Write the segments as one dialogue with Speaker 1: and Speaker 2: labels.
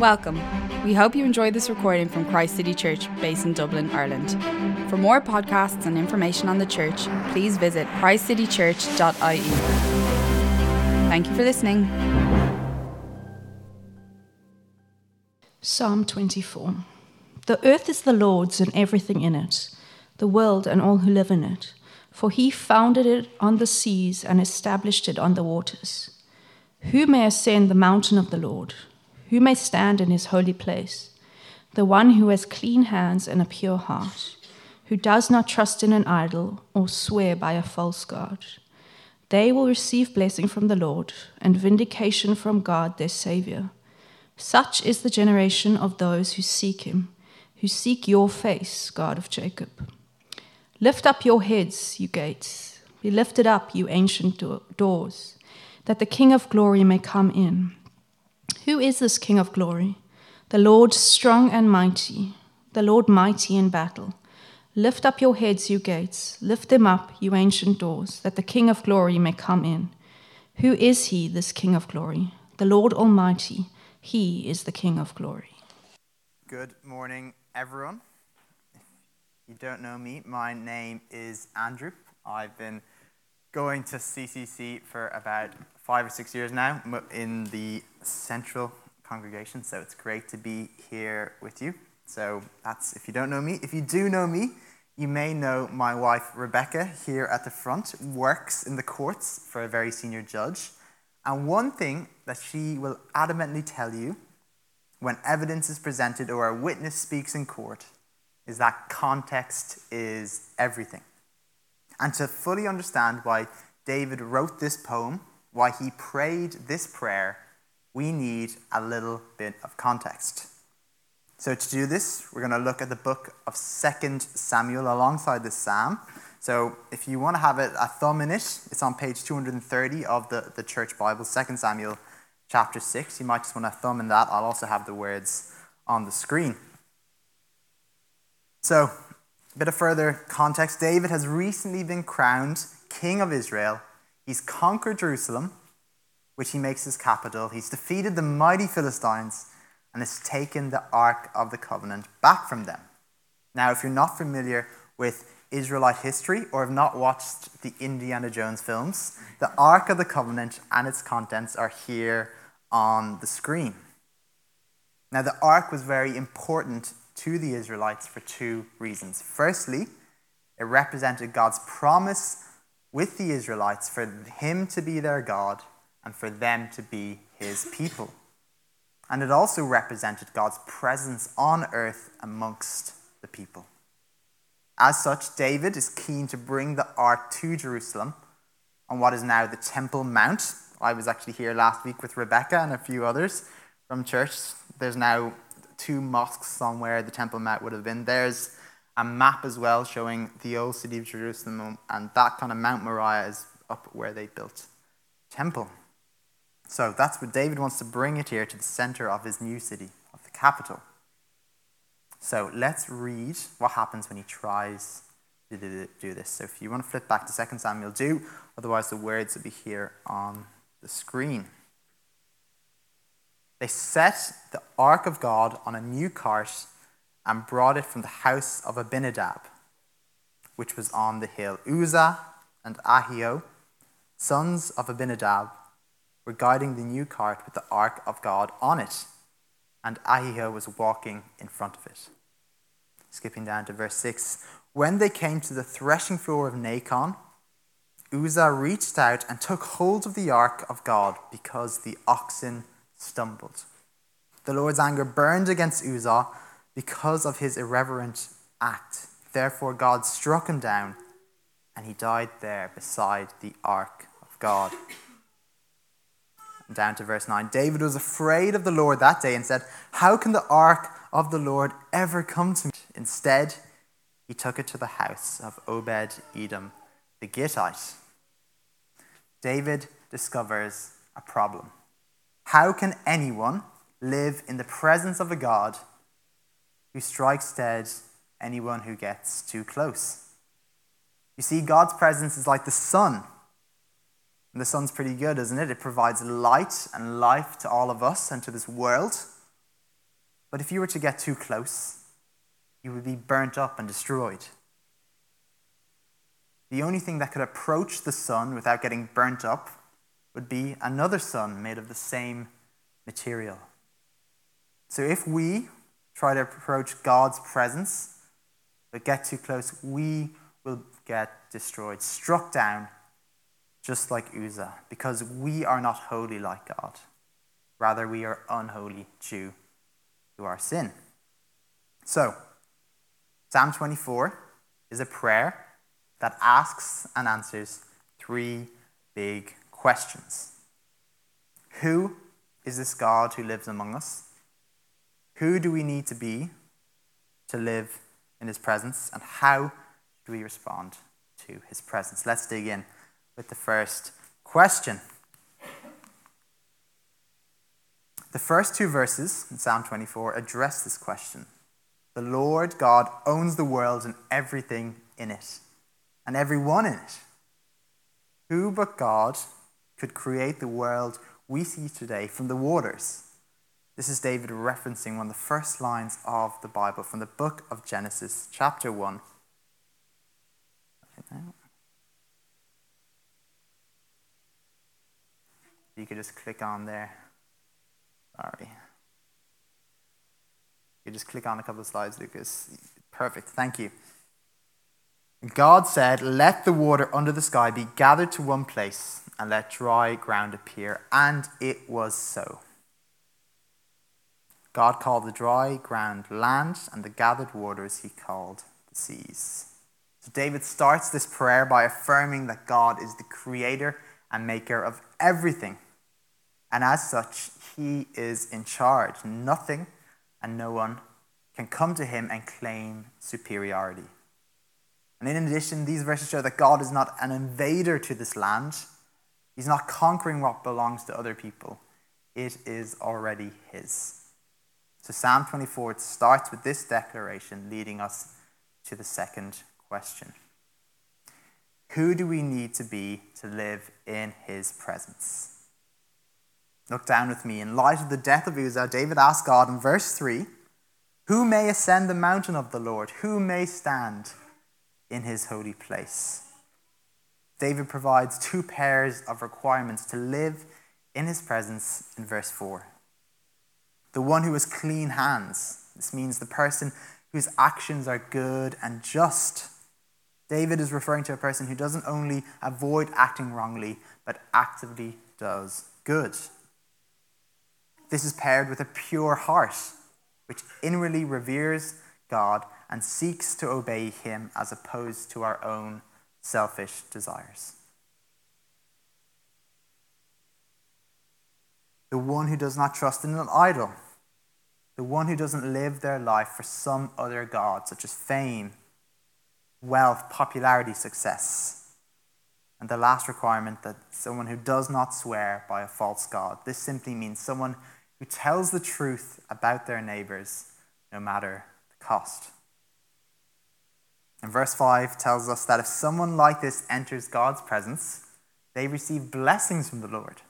Speaker 1: Welcome. We hope you enjoyed this recording from Christ City Church, based in Dublin, Ireland. For more podcasts and information on the church, please visit christcitychurch.ie. Thank you for listening.
Speaker 2: Psalm 24 The earth is the Lord's and everything in it, the world and all who live in it. For he founded it on the seas and established it on the waters. Who may ascend the mountain of the Lord? Who may stand in his holy place? The one who has clean hands and a pure heart, who does not trust in an idol or swear by a false god. They will receive blessing from the Lord and vindication from God their Saviour. Such is the generation of those who seek him, who seek your face, God of Jacob. Lift up your heads, you gates. Be lifted up, you ancient do- doors, that the King of glory may come in. Who is this King of glory? The Lord strong and mighty, the Lord mighty in battle. Lift up your heads, you gates, lift them up, you ancient doors, that the King of glory may come in. Who is he, this King of glory? The Lord Almighty, he is the King of glory.
Speaker 3: Good morning, everyone. If you don't know me, my name is Andrew. I've been going to CCC for about five or six years now in the central congregation, so it's great to be here with you. So that's if you don't know me. If you do know me, you may know my wife Rebecca here at the front works in the courts for a very senior judge. And one thing that she will adamantly tell you when evidence is presented or a witness speaks in court is that context is everything. And to fully understand why David wrote this poem, why he prayed this prayer, we need a little bit of context. So, to do this, we're going to look at the book of 2 Samuel alongside this psalm. So, if you want to have a, a thumb in it, it's on page 230 of the, the church Bible, 2 Samuel chapter 6. You might just want to thumb in that. I'll also have the words on the screen. So, a bit of further context David has recently been crowned king of Israel. He's conquered Jerusalem, which he makes his capital. He's defeated the mighty Philistines and has taken the Ark of the Covenant back from them. Now, if you're not familiar with Israelite history or have not watched the Indiana Jones films, the Ark of the Covenant and its contents are here on the screen. Now, the Ark was very important to the Israelites for two reasons. Firstly, it represented God's promise with the Israelites for Him to be their God and for them to be His people. And it also represented God's presence on earth amongst the people. As such, David is keen to bring the ark to Jerusalem on what is now the Temple Mount. I was actually here last week with Rebecca and a few others from church. There's now two mosques somewhere. the Temple Mount would have been. There's a map as well showing the old city of Jerusalem, and that kind of Mount Moriah is up where they built temple. So that's what David wants to bring it here to the center of his new city, of the capital. So let's read what happens when he tries to do this. So if you want to flip back to 2 Samuel, do. Otherwise, the words will be here on the screen. They set the ark of God on a new cart and brought it from the house of Abinadab, which was on the hill. Uzzah and Ahio, sons of Abinadab, were guiding the new cart with the ark of God on it, and Ahio was walking in front of it. Skipping down to verse 6. When they came to the threshing floor of Nacon, Uzzah reached out and took hold of the ark of God because the oxen stumbled. The Lord's anger burned against Uzzah because of his irreverent act. Therefore, God struck him down, and he died there beside the ark of God down to verse 9. David was afraid of the Lord that day and said, How can the ark of the Lord ever come to me? Instead, he took it to the house of Obed Edom the Gittite. David discovers a problem. How can anyone live in the presence of a God who strikes dead anyone who gets too close? You see, God's presence is like the sun and the sun's pretty good, isn't it? It provides light and life to all of us and to this world. But if you were to get too close, you would be burnt up and destroyed. The only thing that could approach the sun without getting burnt up would be another sun made of the same material. So if we try to approach God's presence but get too close, we will get destroyed, struck down, just like Uzzah, because we are not holy like God. Rather, we are unholy due to our sin. So, Psalm 24 is a prayer that asks and answers three big questions Who is this God who lives among us? Who do we need to be to live in his presence? And how do we respond to his presence? Let's dig in with the first question. The first two verses in Psalm 24 address this question. The Lord God owns the world and everything in it, and everyone in it. Who but God could create the world we see today from the waters? This is David referencing one of the first lines of the Bible from the book of Genesis, chapter 1. You could just click on there. Sorry. You just click on a couple of slides, Lucas. Perfect. Thank you. God said, Let the water under the sky be gathered to one place, and let dry ground appear. And it was so. God called the dry ground land, and the gathered waters he called the seas. So David starts this prayer by affirming that God is the creator and maker of everything. And as such, he is in charge. Nothing and no one can come to him and claim superiority. And in addition, these verses show that God is not an invader to this land. He's not conquering what belongs to other people. It is already his. So Psalm 24 starts with this declaration, leading us to the second question. Who do we need to be to live in his presence? Look down with me. In light of the death of Uzzah, David asked God in verse 3 Who may ascend the mountain of the Lord? Who may stand in his holy place? David provides two pairs of requirements to live in his presence in verse 4. The one who has clean hands. This means the person whose actions are good and just. David is referring to a person who doesn't only avoid acting wrongly, but actively does good. This is paired with a pure heart, which inwardly reveres God and seeks to obey Him as opposed to our own selfish desires. The one who does not trust in an idol, the one who doesn't live their life for some other God, such as fame, wealth, popularity, success. And the last requirement that someone who does not swear by a false God. This simply means someone who tells the truth about their neighbors no matter the cost. And verse 5 tells us that if someone like this enters God's presence, they receive blessings from the Lord.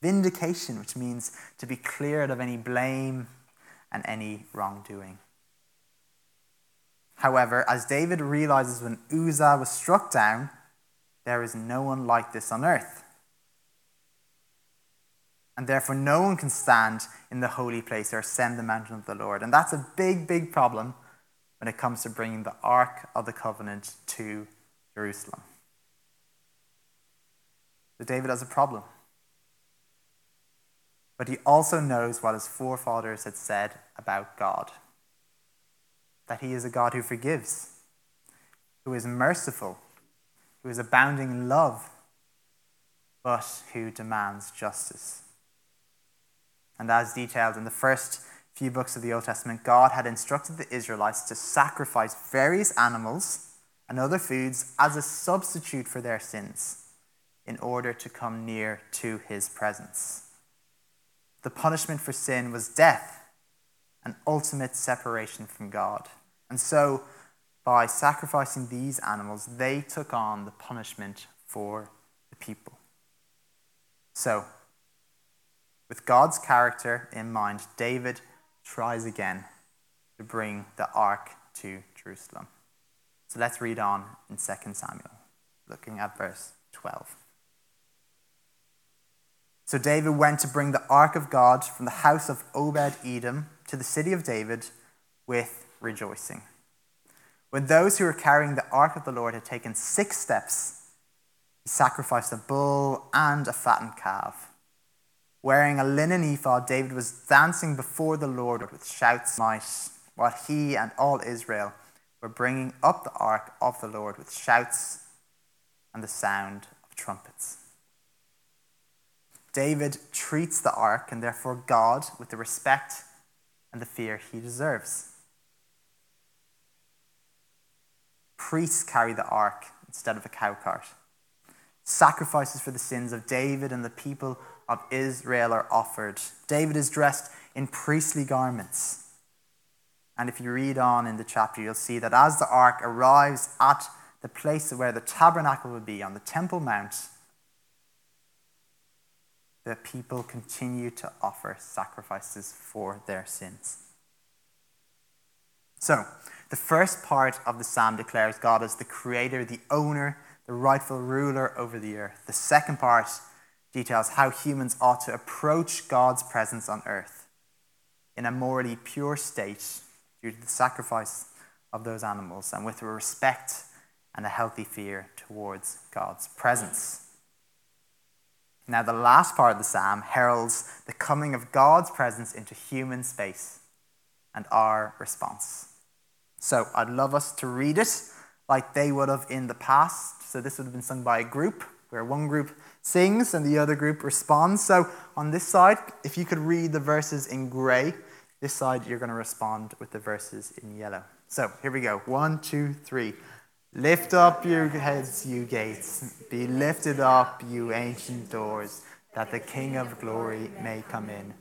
Speaker 3: Vindication, which means to be cleared of any blame and any wrongdoing. However, as David realizes when Uzzah was struck down, there is no one like this on earth. And therefore, no one can stand in the holy place or ascend the mountain of the Lord. And that's a big, big problem when it comes to bringing the Ark of the Covenant to Jerusalem. So, David has a problem. But he also knows what his forefathers had said about God that he is a God who forgives, who is merciful, who is abounding in love, but who demands justice. And as detailed in the first few books of the Old Testament, God had instructed the Israelites to sacrifice various animals and other foods as a substitute for their sins in order to come near to his presence. The punishment for sin was death, an ultimate separation from God. And so, by sacrificing these animals, they took on the punishment for the people. So, with God's character in mind, David tries again to bring the ark to Jerusalem. So let's read on in 2 Samuel, looking at verse 12. So David went to bring the ark of God from the house of Obed Edom to the city of David with rejoicing. When those who were carrying the ark of the Lord had taken six steps, he sacrificed a bull and a fattened calf. Wearing a linen ephod, David was dancing before the Lord with shouts of might, while he and all Israel were bringing up the ark of the Lord with shouts and the sound of trumpets. David treats the ark and therefore God with the respect and the fear he deserves. Priests carry the ark instead of a cow cart. Sacrifices for the sins of David and the people of Israel are offered. David is dressed in priestly garments. And if you read on in the chapter, you'll see that as the ark arrives at the place where the tabernacle would be, on the Temple Mount, the people continue to offer sacrifices for their sins. So, the first part of the psalm declares God as the creator, the owner, the rightful ruler over the earth. The second part details how humans ought to approach God's presence on earth in a morally pure state due to the sacrifice of those animals and with a respect and a healthy fear towards God's presence. Now, the last part of the psalm heralds the coming of God's presence into human space and our response. So, I'd love us to read it like they would have in the past. So, this would have been sung by a group where one group sings and the other group responds. So, on this side, if you could read the verses in grey, this side you're going to respond with the verses in yellow. So, here we go. One, two, three. Lift up your heads, you gates. Be lifted up, you ancient doors, that the King of glory may come in.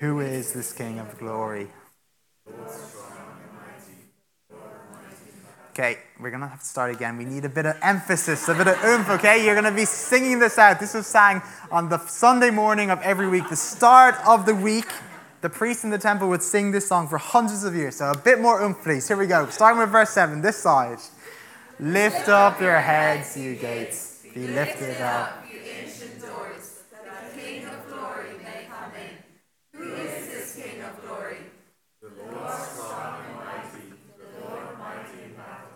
Speaker 3: Who is this King of glory? Okay, we're going to have to start again. We need a bit of emphasis, a bit of oomph, okay? You're going to be singing this out. This was sang on the Sunday morning of every week, the start of the week. The priests in the temple would sing this song for hundreds of years. So a bit more oomph, please. Here we go. Starting with verse 7, this side. Lift up your heads, you gates. Be lifted up.
Speaker 4: you ancient doors, that the King of glory may come in. Who is this King of glory? The Lord strong and mighty, the Lord mighty in battle.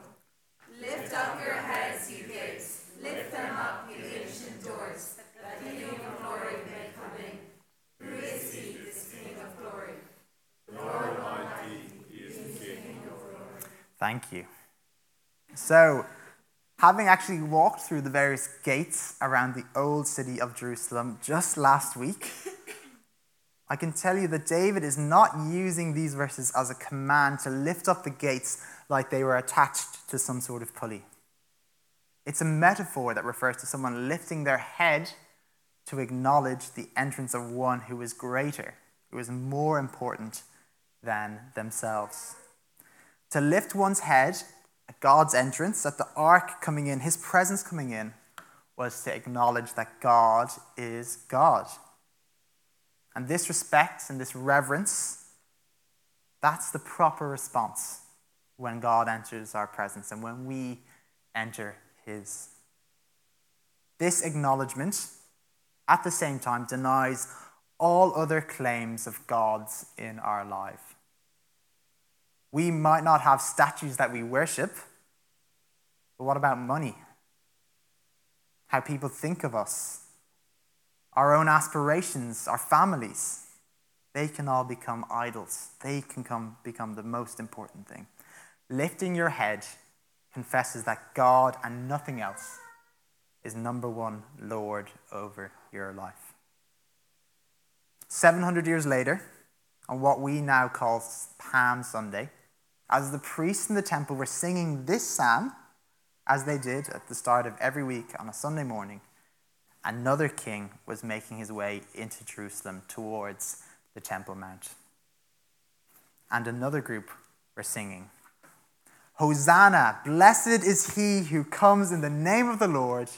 Speaker 4: Lift up your heads, you gates. Lift them up, you ancient doors, that the King of glory may come in. Who is he, this King of glory?
Speaker 3: Thank you. So, having actually walked through the various gates around the old city of Jerusalem just last week, I can tell you that David is not using these verses as a command to lift up the gates like they were attached to some sort of pulley. It's a metaphor that refers to someone lifting their head to acknowledge the entrance of one who is greater, who is more important than themselves. To lift one's head at God's entrance, at the ark coming in, his presence coming in, was to acknowledge that God is God. And this respect and this reverence, that's the proper response when God enters our presence and when we enter his. This acknowledgement, at the same time, denies all other claims of God's in our life. We might not have statues that we worship, but what about money? How people think of us, our own aspirations, our families. They can all become idols. They can come, become the most important thing. Lifting your head confesses that God and nothing else is number one Lord over your life. 700 years later, on what we now call Palm Sunday, as the priests in the temple were singing this psalm, as they did at the start of every week on a Sunday morning, another king was making his way into Jerusalem towards the Temple Mount. And another group were singing, Hosanna, blessed is he who comes in the name of the Lord.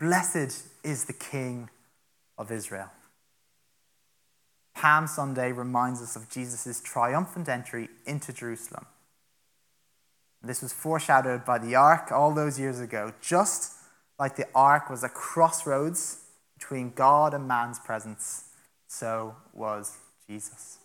Speaker 3: Blessed is the King of Israel. Palm Sunday reminds us of Jesus' triumphant entry into Jerusalem. This was foreshadowed by the ark all those years ago, just like the ark was a crossroads between God and man's presence, so was Jesus.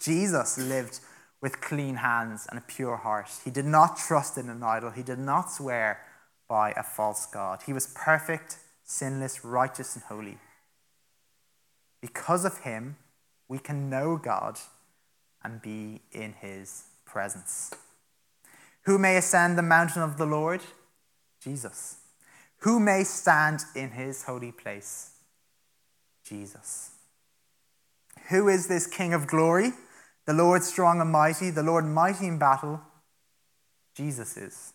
Speaker 3: Jesus lived with clean hands and a pure heart. He did not trust in an idol, he did not swear by a false God. He was perfect, sinless, righteous, and holy. Because of him, we can know God and be in his presence. Who may ascend the mountain of the Lord? Jesus. Who may stand in his holy place? Jesus. Who is this King of glory? The Lord strong and mighty, the Lord mighty in battle? Jesus is.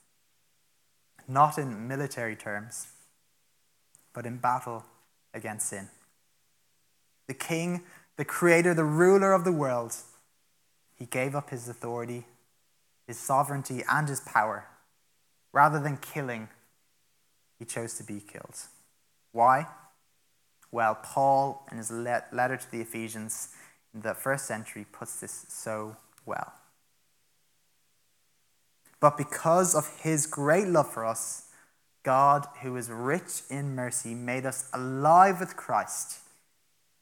Speaker 3: Not in military terms, but in battle against sin the king, the creator, the ruler of the world, he gave up his authority, his sovereignty, and his power. Rather than killing, he chose to be killed. Why? Well, Paul, in his letter to the Ephesians in the first century, puts this so well. But because of his great love for us, God, who is rich in mercy, made us alive with Christ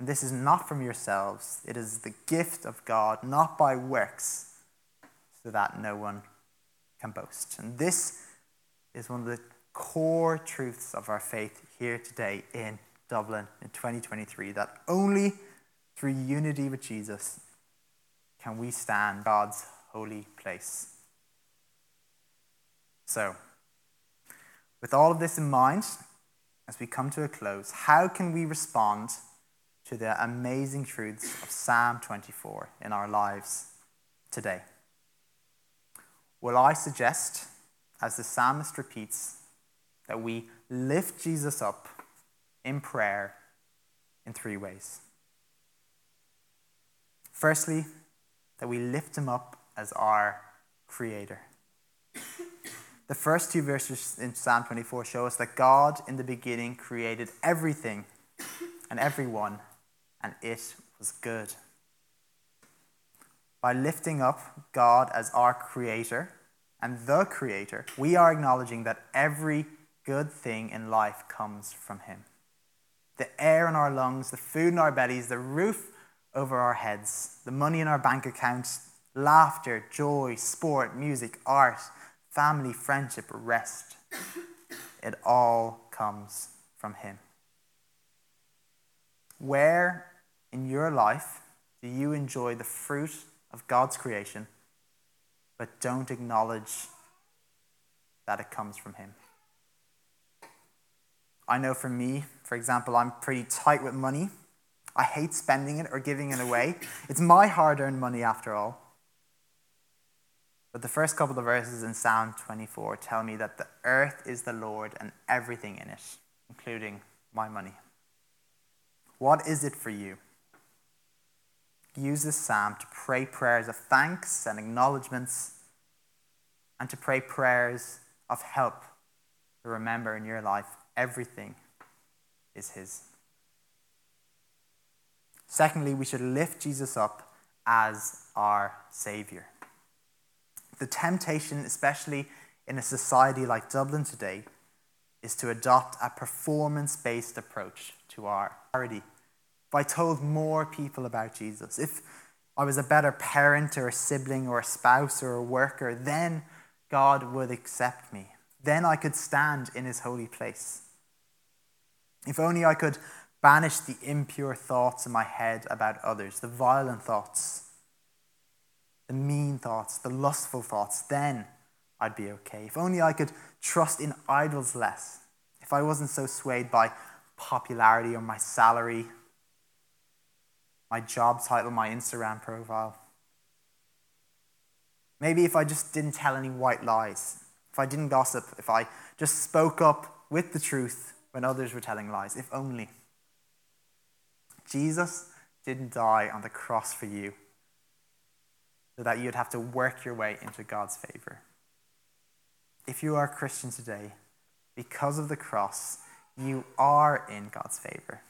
Speaker 3: and this is not from yourselves, it is the gift of God, not by works, so that no one can boast. And this is one of the core truths of our faith here today in Dublin in 2023 that only through unity with Jesus can we stand God's holy place. So, with all of this in mind, as we come to a close, how can we respond? To the amazing truths of Psalm 24 in our lives today. Well, I suggest, as the psalmist repeats, that we lift Jesus up in prayer in three ways. Firstly, that we lift him up as our creator. The first two verses in Psalm 24 show us that God in the beginning created everything and everyone and it was good. By lifting up God as our creator and the creator, we are acknowledging that every good thing in life comes from Him. The air in our lungs, the food in our bellies, the roof over our heads, the money in our bank accounts, laughter, joy, sport, music, art, family, friendship, rest. It all comes from Him. Where in your life do you enjoy the fruit of God's creation, but don't acknowledge that it comes from Him? I know for me, for example, I'm pretty tight with money. I hate spending it or giving it away. It's my hard earned money after all. But the first couple of verses in Psalm 24 tell me that the earth is the Lord and everything in it, including my money. What is it for you? Use this psalm to pray prayers of thanks and acknowledgments and to pray prayers of help to remember in your life everything is His. Secondly, we should lift Jesus up as our Savior. The temptation, especially in a society like Dublin today, is to adopt a performance based approach to our charity if I told more people about Jesus, if I was a better parent or a sibling or a spouse or a worker, then God would accept me. Then I could stand in his holy place. If only I could banish the impure thoughts in my head about others, the violent thoughts, the mean thoughts, the lustful thoughts, then I'd be okay. If only I could trust in idols less. If I wasn't so swayed by popularity or my salary my job title, my Instagram profile. Maybe if I just didn't tell any white lies, if I didn't gossip, if I just spoke up with the truth when others were telling lies, if only. Jesus didn't die on the cross for you so that you'd have to work your way into God's favor. If you are a Christian today, because of the cross, you are in God's favor.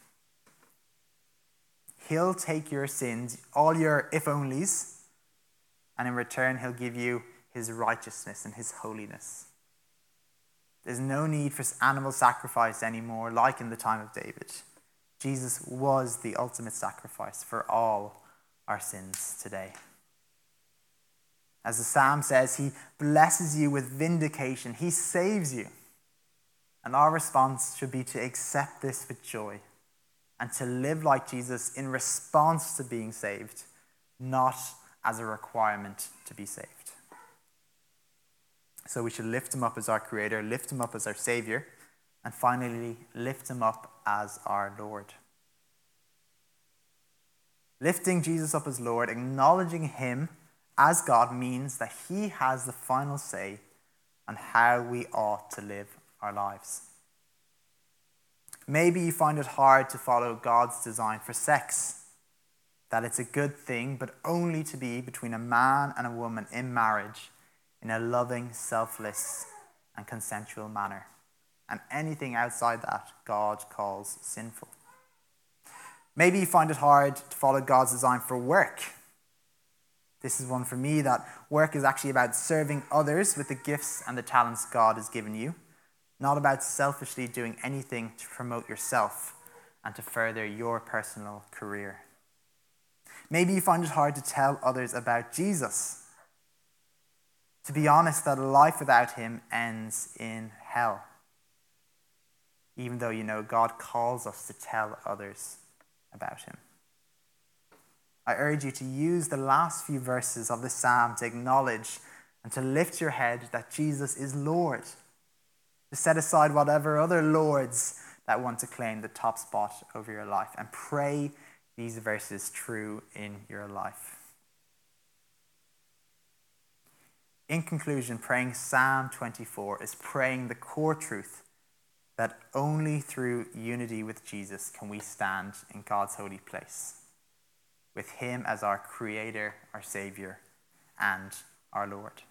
Speaker 3: He'll take your sins, all your if onlys, and in return, He'll give you His righteousness and His holiness. There's no need for animal sacrifice anymore, like in the time of David. Jesus was the ultimate sacrifice for all our sins today. As the psalm says, He blesses you with vindication, He saves you. And our response should be to accept this with joy and to live like Jesus in response to being saved, not as a requirement to be saved. So we should lift him up as our creator, lift him up as our savior, and finally lift him up as our Lord. Lifting Jesus up as Lord, acknowledging him as God means that he has the final say on how we ought to live our lives. Maybe you find it hard to follow God's design for sex, that it's a good thing, but only to be between a man and a woman in marriage in a loving, selfless, and consensual manner. And anything outside that, God calls sinful. Maybe you find it hard to follow God's design for work. This is one for me that work is actually about serving others with the gifts and the talents God has given you, not about selfishly doing anything to promote yourself and to further your personal career. Maybe you find it hard to tell others about Jesus to be honest that a life without Him ends in hell. Even though you know God calls us to tell others about Him. I urge you to use the last few verses of the psalm to acknowledge and to lift your head that Jesus is Lord, to set aside whatever other lords that want to claim the top spot over your life, and pray these verses true in your life. In conclusion, praying Psalm 24 is praying the core truth that only through unity with Jesus can we stand in God's holy place, with Him as our Creator, our Savior, and our Lord.